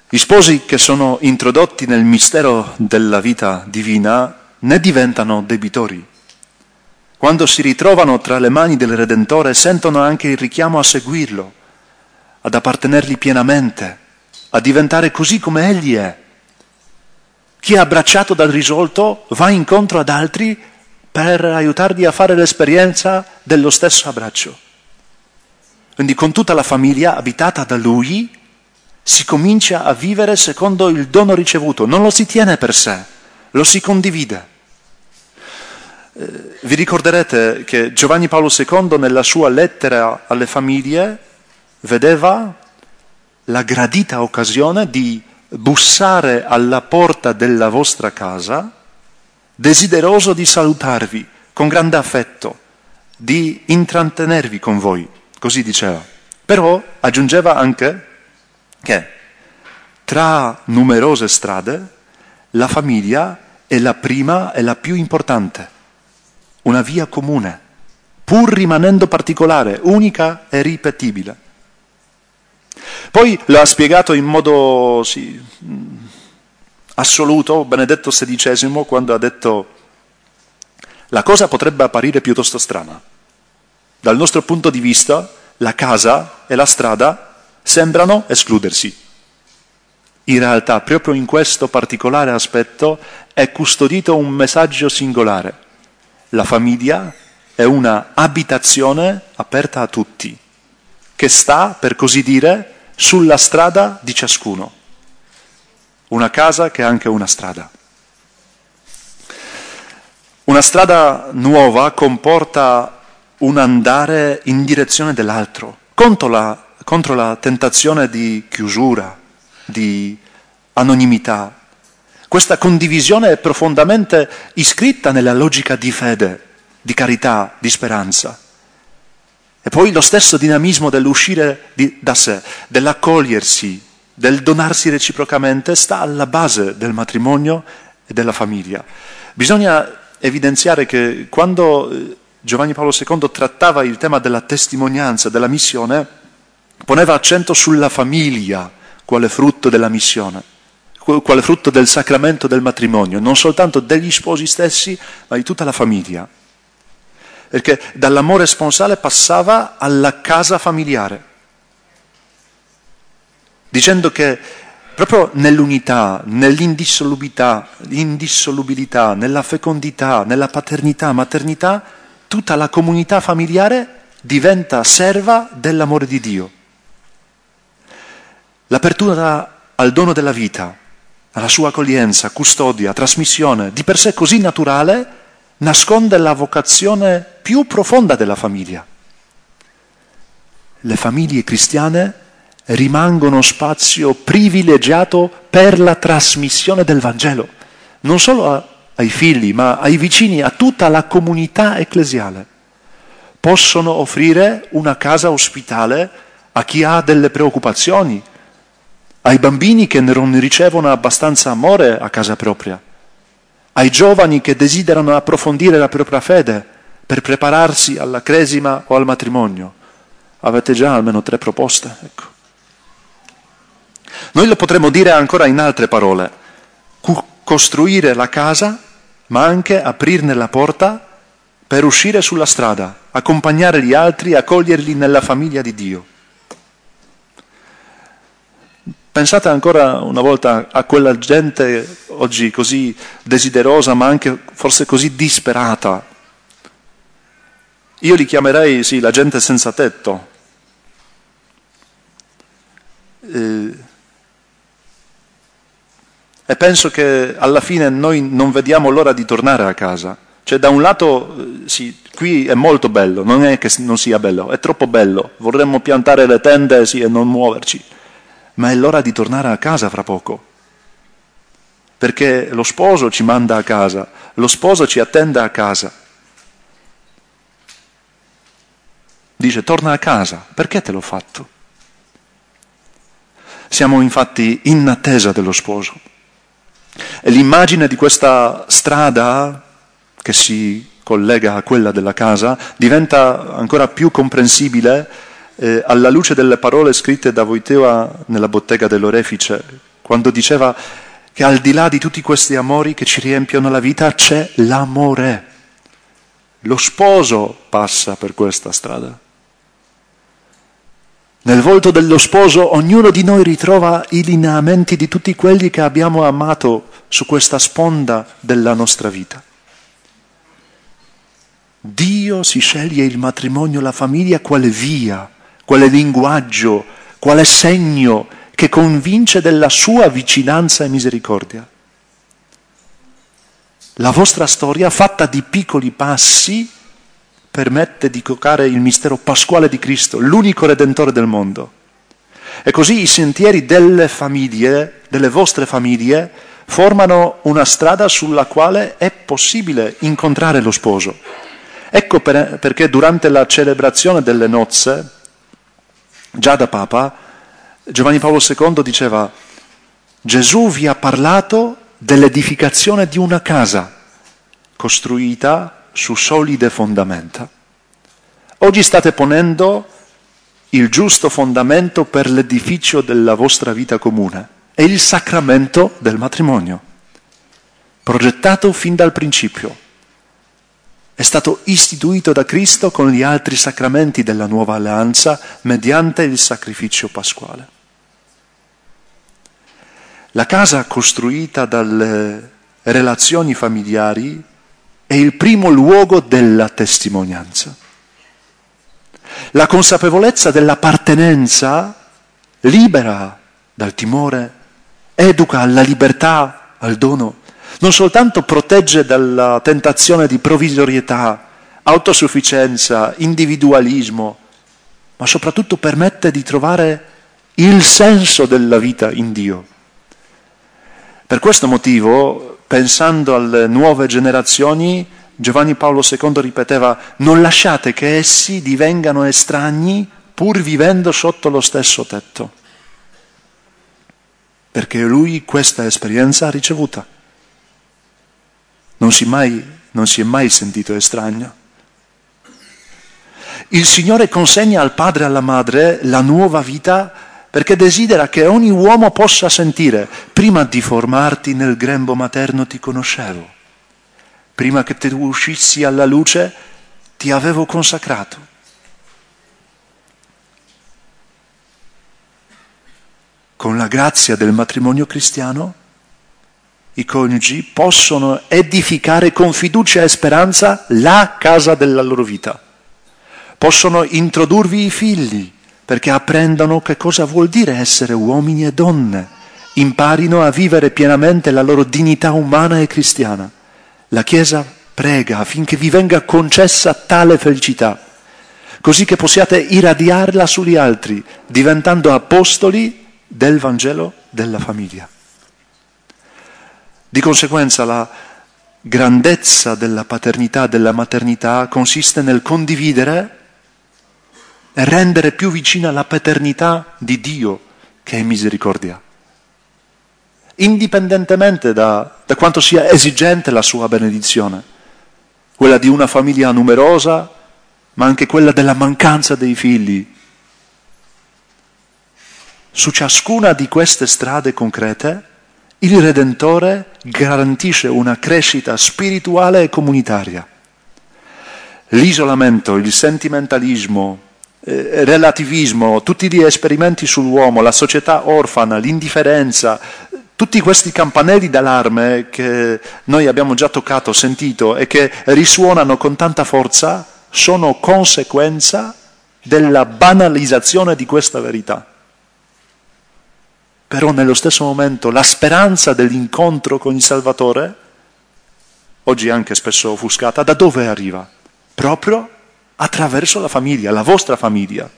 Gli sposi che sono introdotti nel mistero della vita divina ne diventano debitori quando si ritrovano tra le mani del Redentore, sentono anche il richiamo a seguirlo, ad appartenergli pienamente, a diventare così come Egli è. Chi è abbracciato dal risolto va incontro ad altri per aiutarli a fare l'esperienza dello stesso abbraccio. Quindi con tutta la famiglia abitata da Lui si comincia a vivere secondo il dono ricevuto, non lo si tiene per sé, lo si condivide. Eh, vi ricorderete che Giovanni Paolo II nella sua lettera alle famiglie vedeva la gradita occasione di bussare alla porta della vostra casa, desideroso di salutarvi con grande affetto, di intrattenervi con voi, così diceva. Però aggiungeva anche che tra numerose strade la famiglia è la prima e la più importante una via comune, pur rimanendo particolare, unica e ripetibile. Poi lo ha spiegato in modo sì, assoluto Benedetto XVI quando ha detto la cosa potrebbe apparire piuttosto strana. Dal nostro punto di vista la casa e la strada sembrano escludersi. In realtà proprio in questo particolare aspetto è custodito un messaggio singolare la famiglia è una abitazione aperta a tutti, che sta, per così dire, sulla strada di ciascuno. Una casa che è anche una strada. Una strada nuova comporta un andare in direzione dell'altro, contro la, contro la tentazione di chiusura, di anonimità, questa condivisione è profondamente iscritta nella logica di fede, di carità, di speranza. E poi lo stesso dinamismo dell'uscire di, da sé, dell'accogliersi, del donarsi reciprocamente, sta alla base del matrimonio e della famiglia. Bisogna evidenziare che quando eh, Giovanni Paolo II trattava il tema della testimonianza, della missione, poneva accento sulla famiglia quale frutto della missione quale frutto del sacramento del matrimonio, non soltanto degli sposi stessi, ma di tutta la famiglia. Perché dall'amore sponsale passava alla casa familiare, dicendo che proprio nell'unità, nell'indissolubilità, nella fecondità, nella paternità, maternità, tutta la comunità familiare diventa serva dell'amore di Dio. L'apertura al dono della vita, alla sua accoglienza, custodia, trasmissione, di per sé così naturale, nasconde la vocazione più profonda della famiglia. Le famiglie cristiane rimangono spazio privilegiato per la trasmissione del Vangelo, non solo ai figli, ma ai vicini, a tutta la comunità ecclesiale. Possono offrire una casa ospitale a chi ha delle preoccupazioni, ai bambini che non ricevono abbastanza amore a casa propria, ai giovani che desiderano approfondire la propria fede per prepararsi alla cresima o al matrimonio. Avete già almeno tre proposte. Ecco. Noi lo potremmo dire ancora in altre parole, costruire la casa, ma anche aprirne la porta per uscire sulla strada, accompagnare gli altri, accoglierli nella famiglia di Dio. Pensate ancora una volta a quella gente oggi così desiderosa, ma anche forse così disperata. Io li chiamerei, sì, la gente senza tetto. Eh, e penso che alla fine noi non vediamo l'ora di tornare a casa. Cioè da un lato, eh, sì, qui è molto bello, non è che non sia bello, è troppo bello, vorremmo piantare le tende sì, e non muoverci ma è l'ora di tornare a casa fra poco. Perché lo sposo ci manda a casa, lo sposo ci attende a casa. Dice torna a casa, perché te l'ho fatto? Siamo infatti in attesa dello sposo. E l'immagine di questa strada che si collega a quella della casa diventa ancora più comprensibile eh, alla luce delle parole scritte da Voiteva nella bottega dell'Orefice, quando diceva che al di là di tutti questi amori che ci riempiono la vita c'è l'amore. Lo sposo passa per questa strada. Nel volto dello sposo ognuno di noi ritrova i lineamenti di tutti quelli che abbiamo amato su questa sponda della nostra vita. Dio si sceglie il matrimonio, la famiglia quale via quale linguaggio, quale segno che convince della sua vicinanza e misericordia. La vostra storia, fatta di piccoli passi, permette di toccare il mistero pasquale di Cristo, l'unico redentore del mondo. E così i sentieri delle famiglie, delle vostre famiglie, formano una strada sulla quale è possibile incontrare lo sposo. Ecco per, perché durante la celebrazione delle nozze Già da Papa, Giovanni Paolo II diceva, Gesù vi ha parlato dell'edificazione di una casa costruita su solide fondamenta. Oggi state ponendo il giusto fondamento per l'edificio della vostra vita comune, è il sacramento del matrimonio, progettato fin dal principio è stato istituito da Cristo con gli altri sacramenti della nuova alleanza mediante il sacrificio pasquale. La casa costruita dalle relazioni familiari è il primo luogo della testimonianza. La consapevolezza dell'appartenenza libera dal timore, educa alla libertà, al dono non soltanto protegge dalla tentazione di provvisorietà, autosufficienza, individualismo, ma soprattutto permette di trovare il senso della vita in Dio. Per questo motivo, pensando alle nuove generazioni, Giovanni Paolo II ripeteva non lasciate che essi divengano estranei pur vivendo sotto lo stesso tetto, perché lui questa esperienza ha ricevuta non si, mai, non si è mai sentito estraneo. Il Signore consegna al padre e alla madre la nuova vita perché desidera che ogni uomo possa sentire, prima di formarti nel grembo materno ti conoscevo, prima che tu uscissi alla luce ti avevo consacrato. Con la grazia del matrimonio cristiano i coniugi possono edificare con fiducia e speranza la casa della loro vita. Possono introdurvi i figli perché apprendano che cosa vuol dire essere uomini e donne, imparino a vivere pienamente la loro dignità umana e cristiana. La Chiesa prega affinché vi venga concessa tale felicità, così che possiate irradiarla sugli altri, diventando apostoli del Vangelo della famiglia. Di conseguenza la, grandezza della paternità, della maternità, consiste nel condividere rendere più vicina la paternità di Dio, che è misericordia. Indipendentemente da, da quanto sia esigente la sua benedizione, quella di una famiglia numerosa, ma anche quella della mancanza dei figli. Su ciascuna di queste strade concrete il Redentore garantisce una crescita spirituale e comunitaria. L'isolamento, il sentimentalismo, eh, relativismo, tutti gli esperimenti sull'uomo, la società orfana, l'indifferenza, tutti questi campanelli d'allarme che noi abbiamo già toccato, sentito e che risuonano con tanta forza, sono conseguenza della banalizzazione di questa verità però nello stesso momento la speranza dell'incontro con il Salvatore, oggi anche spesso offuscata, da dove arriva? Proprio attraverso la famiglia, la vostra famiglia.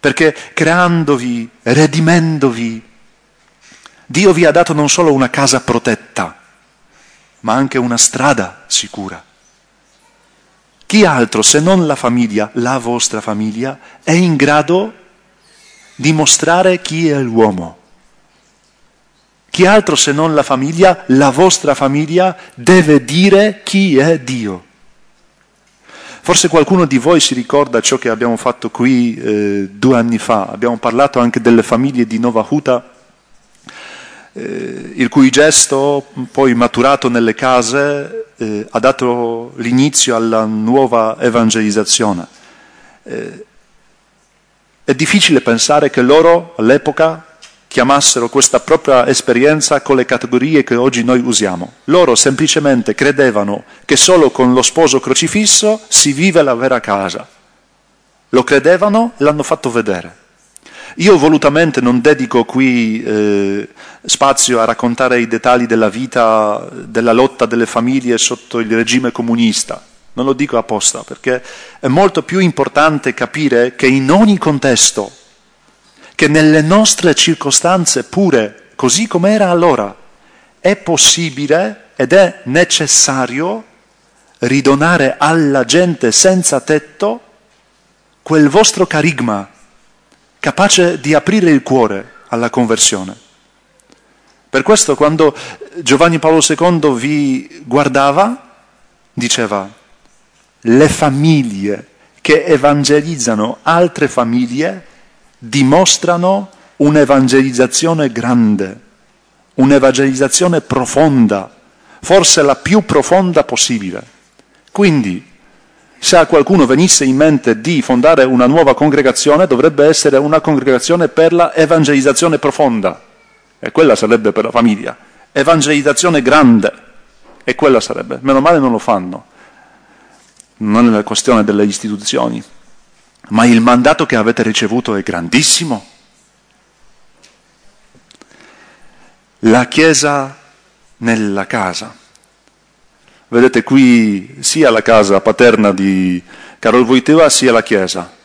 Perché creandovi, redimendovi, Dio vi ha dato non solo una casa protetta, ma anche una strada sicura. Chi altro se non la famiglia, la vostra famiglia, è in grado di mostrare chi è l'uomo? Chi altro se non la famiglia, la vostra famiglia, deve dire chi è Dio? Forse qualcuno di voi si ricorda ciò che abbiamo fatto qui eh, due anni fa. Abbiamo parlato anche delle famiglie di Nova Huta, eh, il cui gesto, poi maturato nelle case, eh, ha dato l'inizio alla nuova evangelizzazione. Eh, è difficile pensare che loro all'epoca chiamassero questa propria esperienza con le categorie che oggi noi usiamo. Loro semplicemente credevano che solo con lo sposo crocifisso si vive la vera casa. Lo credevano e l'hanno fatto vedere. Io volutamente non dedico qui eh, spazio a raccontare i dettagli della vita, della lotta delle famiglie sotto il regime comunista. Non lo dico apposta, perché è molto più importante capire che in ogni contesto che nelle nostre circostanze pure, così come era allora, è possibile ed è necessario ridonare alla gente senza tetto quel vostro carigma capace di aprire il cuore alla conversione. Per questo quando Giovanni Paolo II vi guardava, diceva, le famiglie che evangelizzano altre famiglie dimostrano un'evangelizzazione grande, un'evangelizzazione profonda, forse la più profonda possibile. Quindi, se a qualcuno venisse in mente di fondare una nuova congregazione, dovrebbe essere una congregazione per la evangelizzazione profonda, e quella sarebbe per la famiglia. Evangelizzazione grande, e quella sarebbe. Meno male non lo fanno. Non è una questione delle istituzioni ma il mandato che avete ricevuto è grandissimo. La Chiesa nella casa. Vedete qui sia la casa paterna di Carol Wojtyła sia la Chiesa.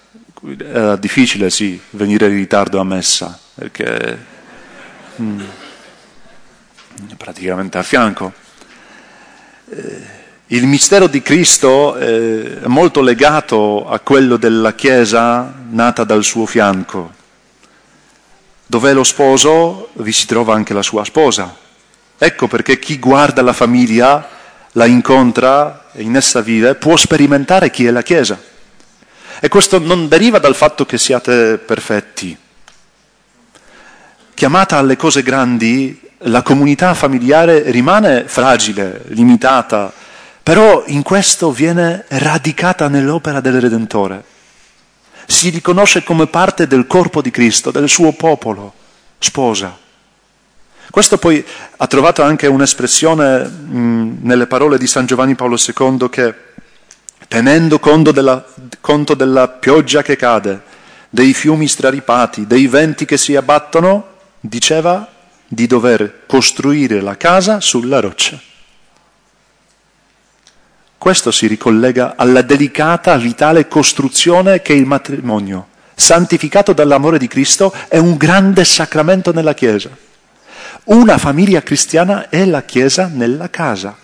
Era difficile, sì, venire in ritardo a messa, perché mm, praticamente a fianco. Eh, il mistero di Cristo eh, è molto legato a quello della Chiesa nata dal suo fianco. Dov'è lo sposo vi si trova anche la sua sposa. Ecco perché chi guarda la famiglia, la incontra e in essa vive, può sperimentare chi è la Chiesa. E questo non deriva dal fatto che siate perfetti. Chiamata alle cose grandi, la comunità familiare rimane fragile, limitata, però in questo viene radicata nell'opera del Redentore. Si riconosce come parte del corpo di Cristo, del suo popolo, sposa. Questo poi ha trovato anche un'espressione mh, nelle parole di San Giovanni Paolo II che, tenendo conto della, conto della pioggia che cade, dei fiumi straripati, dei venti che si abbattono, diceva di dover costruire la casa sulla roccia. Questo si ricollega alla delicata, vitale costruzione che è il matrimonio, santificato dall'amore di Cristo, è un grande sacramento nella Chiesa. Una famiglia cristiana è la Chiesa nella casa.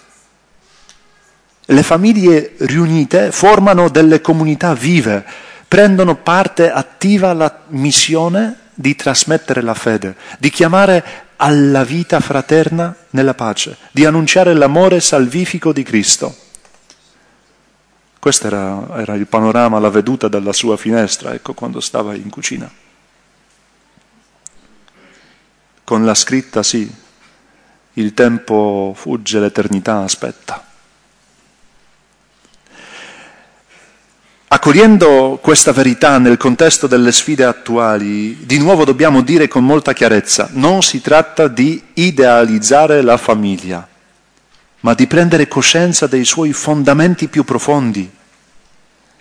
Le famiglie riunite formano delle comunità vive, prendono parte attiva alla missione di trasmettere la fede, di chiamare alla vita fraterna nella pace, di annunciare l'amore salvifico di Cristo. Questo era, era, il panorama, la veduta dalla sua finestra, ecco, quando stava in cucina. Con la scritta, sì, il tempo fugge, l'eternità aspetta. Accogliendo questa verità nel contesto delle sfide attuali, di nuovo dobbiamo dire con molta chiarezza, non si tratta di idealizzare la famiglia, ma di prendere coscienza dei suoi fondamenti più profondi,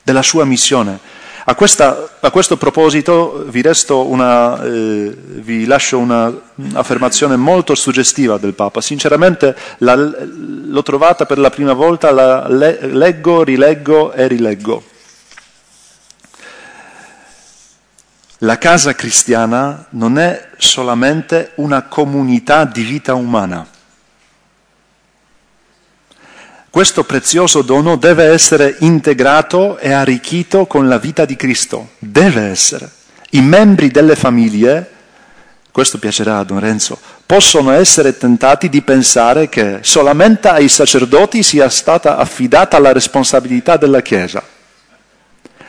della sua missione. A, questa, a questo proposito vi, una, eh, vi lascio un'affermazione molto suggestiva del Papa. Sinceramente la, l'ho trovata per la prima volta, la leggo, rileggo e rileggo. La casa cristiana non è solamente una comunità di vita umana. Questo prezioso dono deve essere integrato e arricchito con la vita di Cristo. Deve essere. I membri delle famiglie, questo piacerà a Don Renzo, possono essere tentati di pensare che solamente ai sacerdoti sia stata affidata la responsabilità della Chiesa.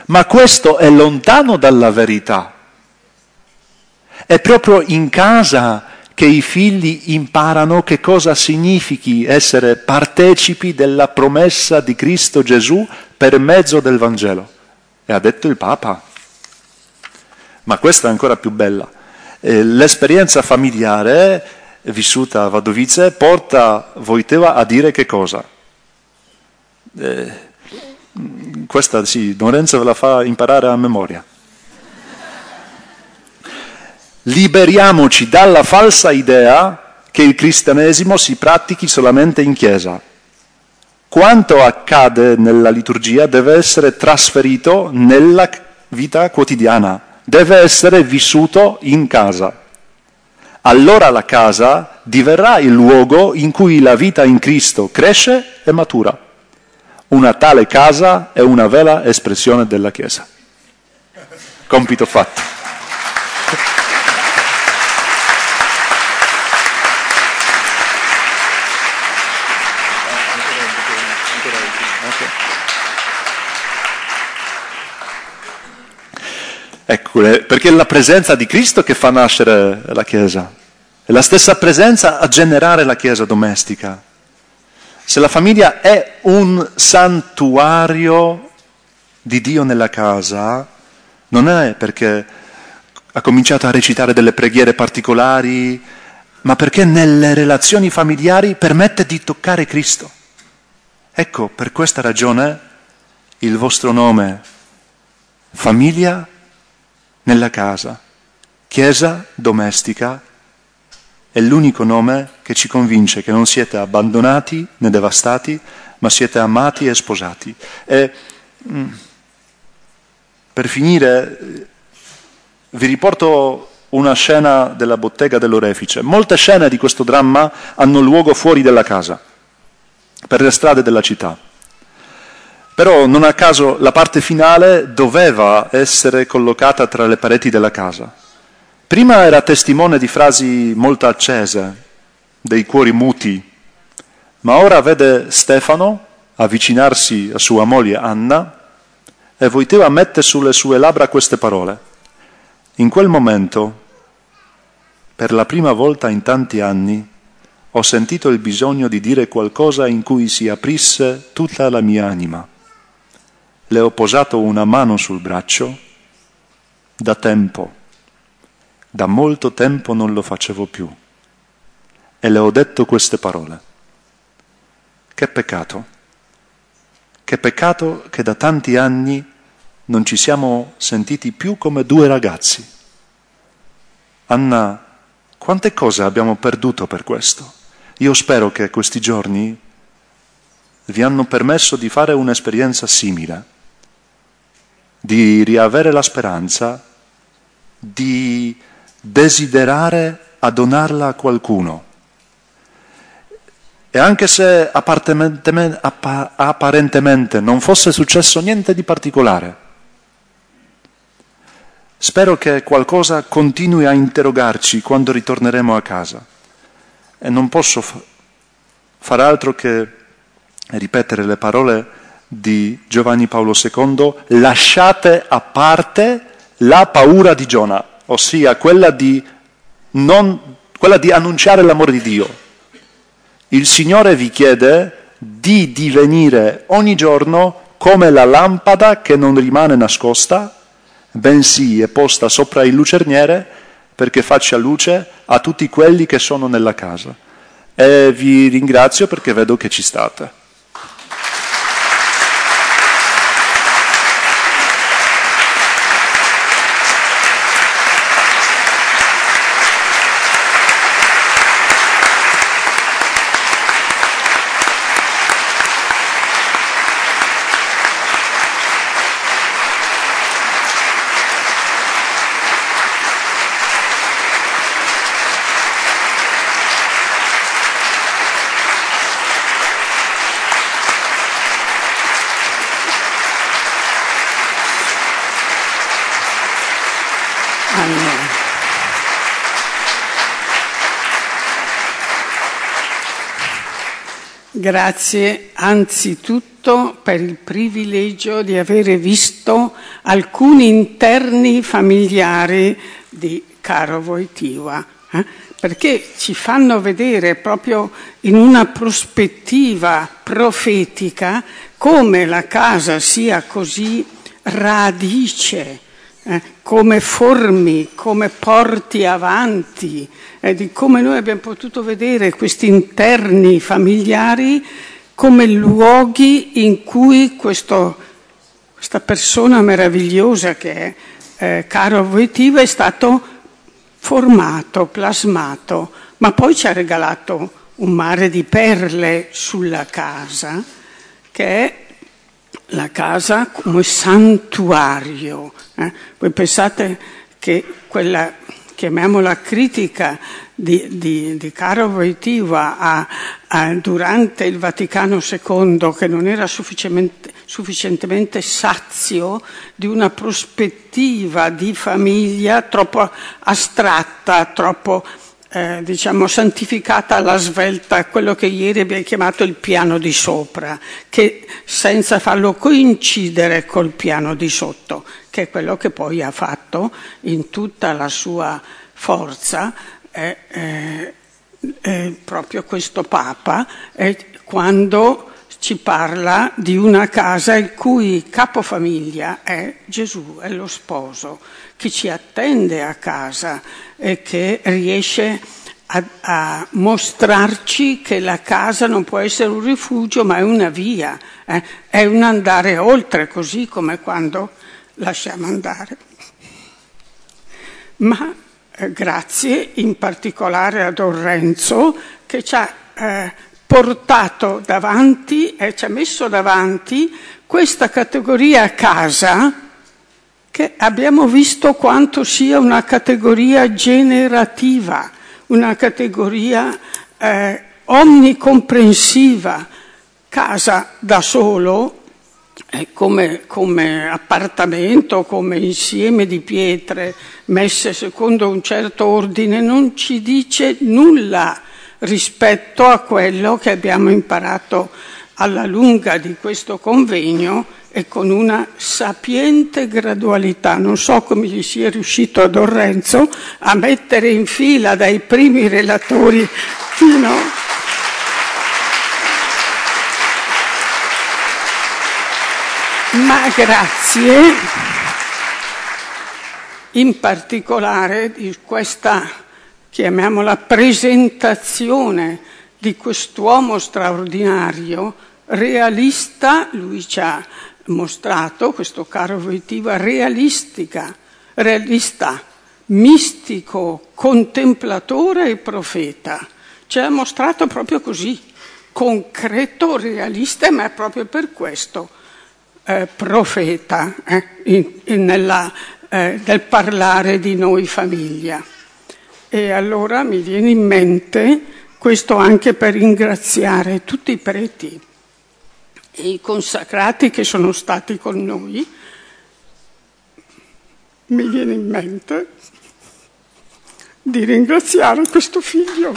Ma questo è lontano dalla verità. È proprio in casa che i figli imparano che cosa significhi essere partecipi della promessa di Cristo Gesù per mezzo del Vangelo. E ha detto il Papa. Ma questa è ancora più bella. Eh, l'esperienza familiare vissuta a Vadovice porta Voiteva a dire che cosa? Eh, questa sì, Don Renzo ve la fa imparare a memoria liberiamoci dalla falsa idea che il cristianesimo si pratichi solamente in chiesa. Quanto accade nella liturgia deve essere trasferito nella vita quotidiana, deve essere vissuto in casa. Allora la casa diverrà il luogo in cui la vita in Cristo cresce e matura. Una tale casa è una vera espressione della Chiesa. Compito fatto. Ecco, perché è la presenza di Cristo che fa nascere la Chiesa. È la stessa presenza a generare la Chiesa domestica. Se la famiglia è un santuario di Dio nella casa, non è perché ha cominciato a recitare delle preghiere particolari, ma perché nelle relazioni familiari permette di toccare Cristo. Ecco, per questa ragione il vostro nome, famiglia, nella casa. Chiesa domestica è l'unico nome che ci convince che non siete abbandonati né devastati, ma siete amati e sposati. E, mm, per finire, vi riporto una scena della bottega dell'orefice. Molte scene di questo dramma hanno luogo fuori dalla casa, per le strade della città. Però non a caso la parte finale doveva essere collocata tra le pareti della casa. Prima era testimone di frasi molto accese, dei cuori muti, ma ora vede Stefano avvicinarsi a sua moglie Anna e Voiteva mette sulle sue labbra queste parole. In quel momento, per la prima volta in tanti anni, ho sentito il bisogno di dire qualcosa in cui si aprisse tutta la mia anima le ho posato una mano sul braccio da tempo, da molto tempo non lo facevo più, e le ho detto queste parole. Che peccato, che peccato che da tanti anni non ci siamo sentiti più come due ragazzi. Anna, quante cose abbiamo perduto per questo? Io spero che questi giorni vi hanno permesso di fare un'esperienza simile di riavere la speranza, di desiderare a donarla a qualcuno. E anche se apparentemente non fosse successo niente di particolare, spero che qualcosa continui a interrogarci quando ritorneremo a casa. E non posso fa- far altro che ripetere le parole di Giovanni Paolo II, lasciate a parte la paura di Giona, ossia quella di, non, quella di annunciare l'amore di Dio. Il Signore vi chiede di divenire ogni giorno come la lampada che non rimane nascosta, bensì è posta sopra il lucerniere perché faccia luce a tutti quelli che sono nella casa. E vi ringrazio perché vedo che ci state. Grazie anzitutto per il privilegio di avere visto alcuni interni familiari di Caro Voitiva, eh? perché ci fanno vedere proprio in una prospettiva profetica come la casa sia così radice eh, come formi, come porti avanti, eh, di come noi abbiamo potuto vedere questi interni familiari come luoghi in cui questo, questa persona meravigliosa che è eh, Caro Voitiva è stato formato, plasmato, ma poi ci ha regalato un mare di perle sulla casa che è la casa come santuario. Eh? Voi pensate che quella, chiamiamola critica, di, di, di Caro Voitiva a, a, durante il Vaticano II, che non era sufficientemente, sufficientemente sazio di una prospettiva di famiglia troppo astratta, troppo eh, diciamo, santificata alla svelta quello che ieri abbiamo chiamato il piano di sopra, che senza farlo coincidere col piano di sotto, che è quello che poi ha fatto in tutta la sua forza eh, eh, proprio questo Papa, quando ci parla di una casa il cui capofamiglia è Gesù, è lo sposo, che ci attende a casa e che riesce a, a mostrarci che la casa non può essere un rifugio ma è una via, eh? è un andare oltre, così come quando lasciamo andare. Ma eh, grazie in particolare a Don Renzo che ci ha eh, portato davanti e ci ha messo davanti questa categoria casa che abbiamo visto quanto sia una categoria generativa, una categoria eh, omnicomprensiva. Casa da solo, eh, come, come appartamento, come insieme di pietre messe secondo un certo ordine, non ci dice nulla rispetto a quello che abbiamo imparato alla lunga di questo convegno e con una sapiente gradualità. Non so come gli sia riuscito a Don Renzo a mettere in fila dai primi relatori fino ma grazie in particolare di questa chiamiamola presentazione di quest'uomo straordinario, realista, lui ci ha mostrato, questo caro Voitiva, realistica, realista, mistico, contemplatore e profeta. Ci ha mostrato proprio così, concreto, realista, ma è proprio per questo eh, profeta eh, in, in nella, eh, nel parlare di noi famiglia. E allora mi viene in mente questo anche per ringraziare tutti i preti e i consacrati che sono stati con noi. Mi viene in mente di ringraziare questo figlio.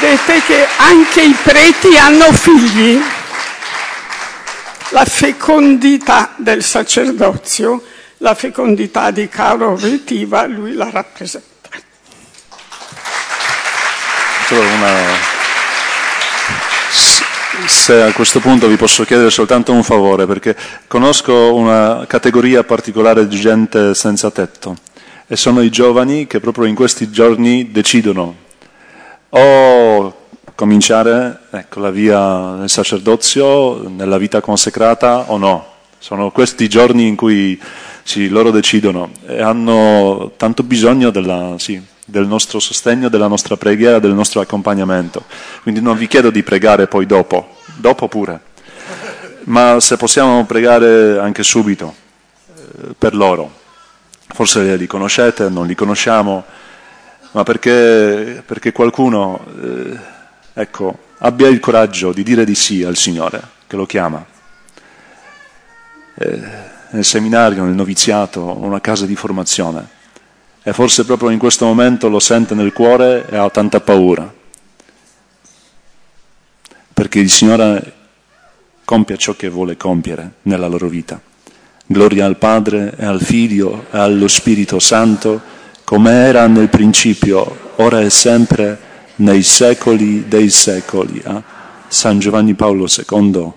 Vedete che anche i preti hanno figli. La fecondità del sacerdozio, la fecondità di Caro Vetiva, lui la rappresenta. Una se a questo punto vi posso chiedere soltanto un favore, perché conosco una categoria particolare di gente senza tetto e sono i giovani che proprio in questi giorni decidono o cominciare ecco, la via nel sacerdozio, nella vita consacrata o no. Sono questi giorni in cui sì, loro decidono e hanno tanto bisogno della, sì, del nostro sostegno, della nostra preghiera, del nostro accompagnamento. Quindi non vi chiedo di pregare poi dopo, dopo pure, ma se possiamo pregare anche subito eh, per loro. Forse li conoscete, non li conosciamo, ma perché, perché qualcuno eh, ecco, abbia il coraggio di dire di sì al Signore che lo chiama. Eh, nel seminario, nel noviziato, una casa di formazione e forse proprio in questo momento lo sente nel cuore e ha tanta paura. Perché il Signore compie ciò che vuole compiere nella loro vita. Gloria al Padre e al Figlio e allo Spirito Santo, come era nel principio, ora e sempre, nei secoli dei secoli. Eh? San Giovanni Paolo II